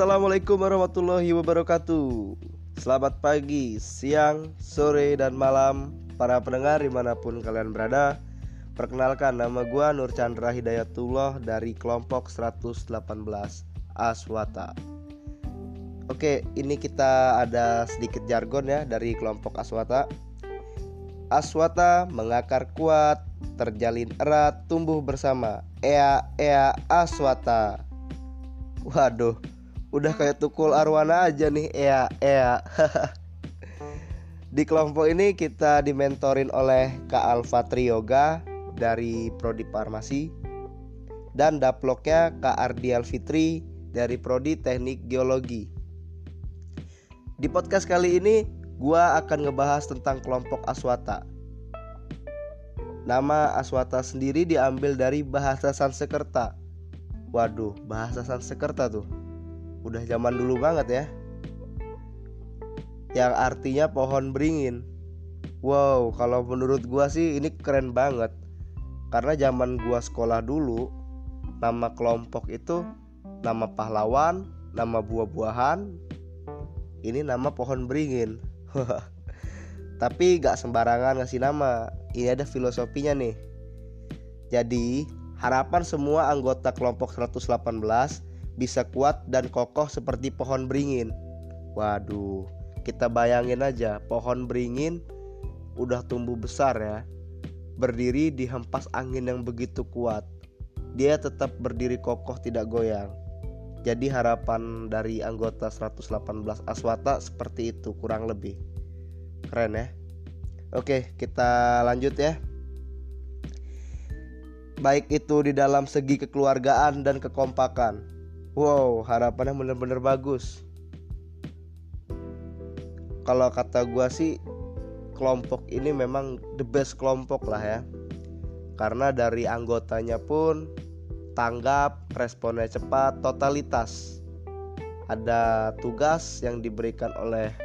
Assalamualaikum warahmatullahi wabarakatuh. Selamat pagi, siang, sore, dan malam. Para pendengar di mana pun kalian berada Perkenalkan nama gue Nur Chandra Hidayatullah Dari kelompok 118 Aswata. Oke, ini kita ada sedikit jargon ya Dari kelompok Aswata. Aswata mengakar kuat Terjalin erat, tumbuh bersama. Ea, ea, Aswata. Waduh, udah kayak tukul arwana aja nih, ea, ea. Di kelompok ini kita dimentorin oleh Kak Alfa Triyoga dari Prodi Farmasi dan daploknya Kak Ardi Alfitri dari Prodi Teknik Geologi. Di podcast kali ini gua akan ngebahas tentang kelompok Aswata. Nama Aswata sendiri diambil dari bahasa Sanskerta Waduh, bahasa Sanskerta tuh. Udah zaman dulu banget ya. Yang artinya pohon beringin. Wow, kalau menurut gua sih ini keren banget. Karena zaman gua sekolah dulu, nama kelompok itu nama pahlawan, nama buah-buahan, ini nama pohon beringin. Tapi gak sembarangan ngasih nama. Ini ada filosofinya nih. Jadi Harapan semua anggota kelompok 118 bisa kuat dan kokoh seperti pohon beringin. Waduh, kita bayangin aja pohon beringin udah tumbuh besar ya. Berdiri di hempas angin yang begitu kuat. Dia tetap berdiri kokoh tidak goyang. Jadi harapan dari anggota 118 Aswata seperti itu kurang lebih. Keren ya. Oke, kita lanjut ya baik itu di dalam segi kekeluargaan dan kekompakan. Wow, harapannya bener-bener bagus. Kalau kata gua sih kelompok ini memang the best kelompok lah ya. Karena dari anggotanya pun tanggap, responnya cepat, totalitas. Ada tugas yang diberikan oleh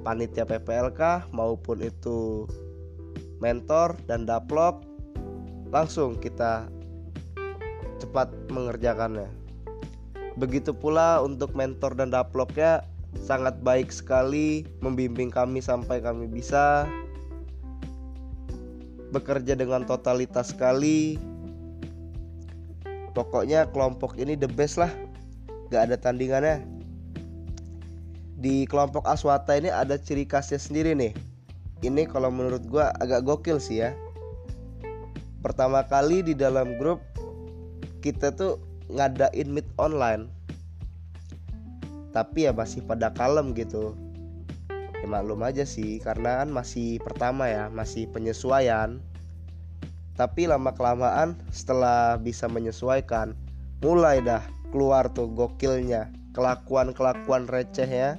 panitia PPLK maupun itu mentor dan daplok langsung kita cepat mengerjakannya. Begitu pula untuk mentor dan daploknya sangat baik sekali membimbing kami sampai kami bisa bekerja dengan totalitas sekali. Pokoknya kelompok ini the best lah, gak ada tandingannya. Di kelompok Aswata ini ada ciri khasnya sendiri nih. Ini kalau menurut gue agak gokil sih ya pertama kali di dalam grup kita tuh ngadain meet online. Tapi ya masih pada kalem gitu. Ya maklum aja sih karena kan masih pertama ya masih penyesuaian. Tapi lama kelamaan setelah bisa menyesuaikan mulai dah keluar tuh gokilnya kelakuan kelakuan receh ya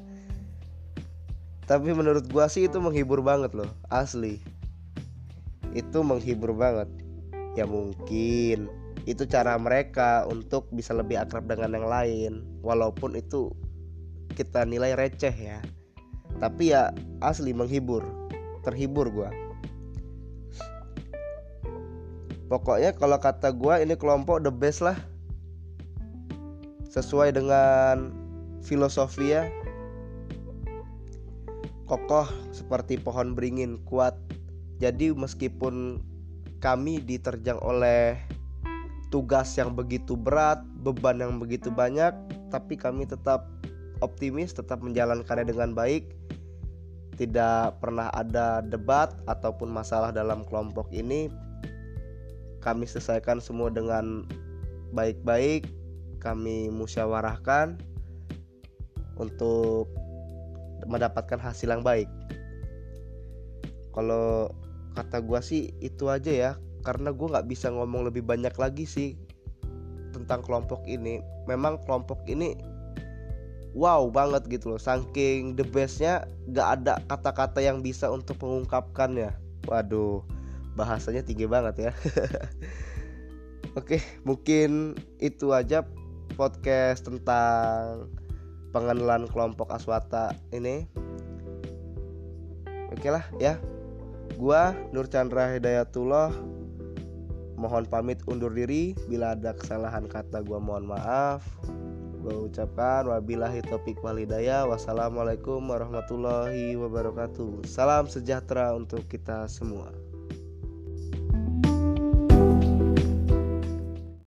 tapi menurut gua sih itu menghibur banget loh asli. Itu menghibur banget. Ya mungkin itu cara mereka untuk bisa lebih akrab dengan yang lain. Walaupun itu kita nilai receh ya. Tapi ya asli menghibur. Terhibur gue pokoknya kalau kata gue ini kelompok the best lah. Sesuai dengan filosofi ya. Kokoh seperti pohon beringin kuat. Jadi meskipun kami diterjang oleh tugas yang begitu berat, beban yang begitu banyak, tapi kami tetap optimis, tetap menjalankannya dengan baik. Tidak pernah ada debat ataupun masalah dalam kelompok ini. Kami selesaikan semua dengan baik-baik. Kami musyawarahkan untuk mendapatkan hasil yang baik. Kalau kata gue sih itu aja ya karena gue nggak bisa ngomong lebih banyak lagi sih tentang kelompok ini. Memang kelompok ini wow banget gitu loh saking the bestnya nggak ada kata-kata yang bisa untuk mengungkapkannya. Waduh bahasanya tinggi banget ya. Oke mungkin itu aja podcast tentang pengenalan kelompok aswata ini. Oke lah ya. Gua Nur Chandra Hidayatullah Mohon pamit undur diri. Bila ada kesalahan kata gua mohon maaf. Gue ucapkan wabillahi topik walidaya Wassalamualaikum warahmatullahi wabarakatuh. Salam sejahtera untuk kita semua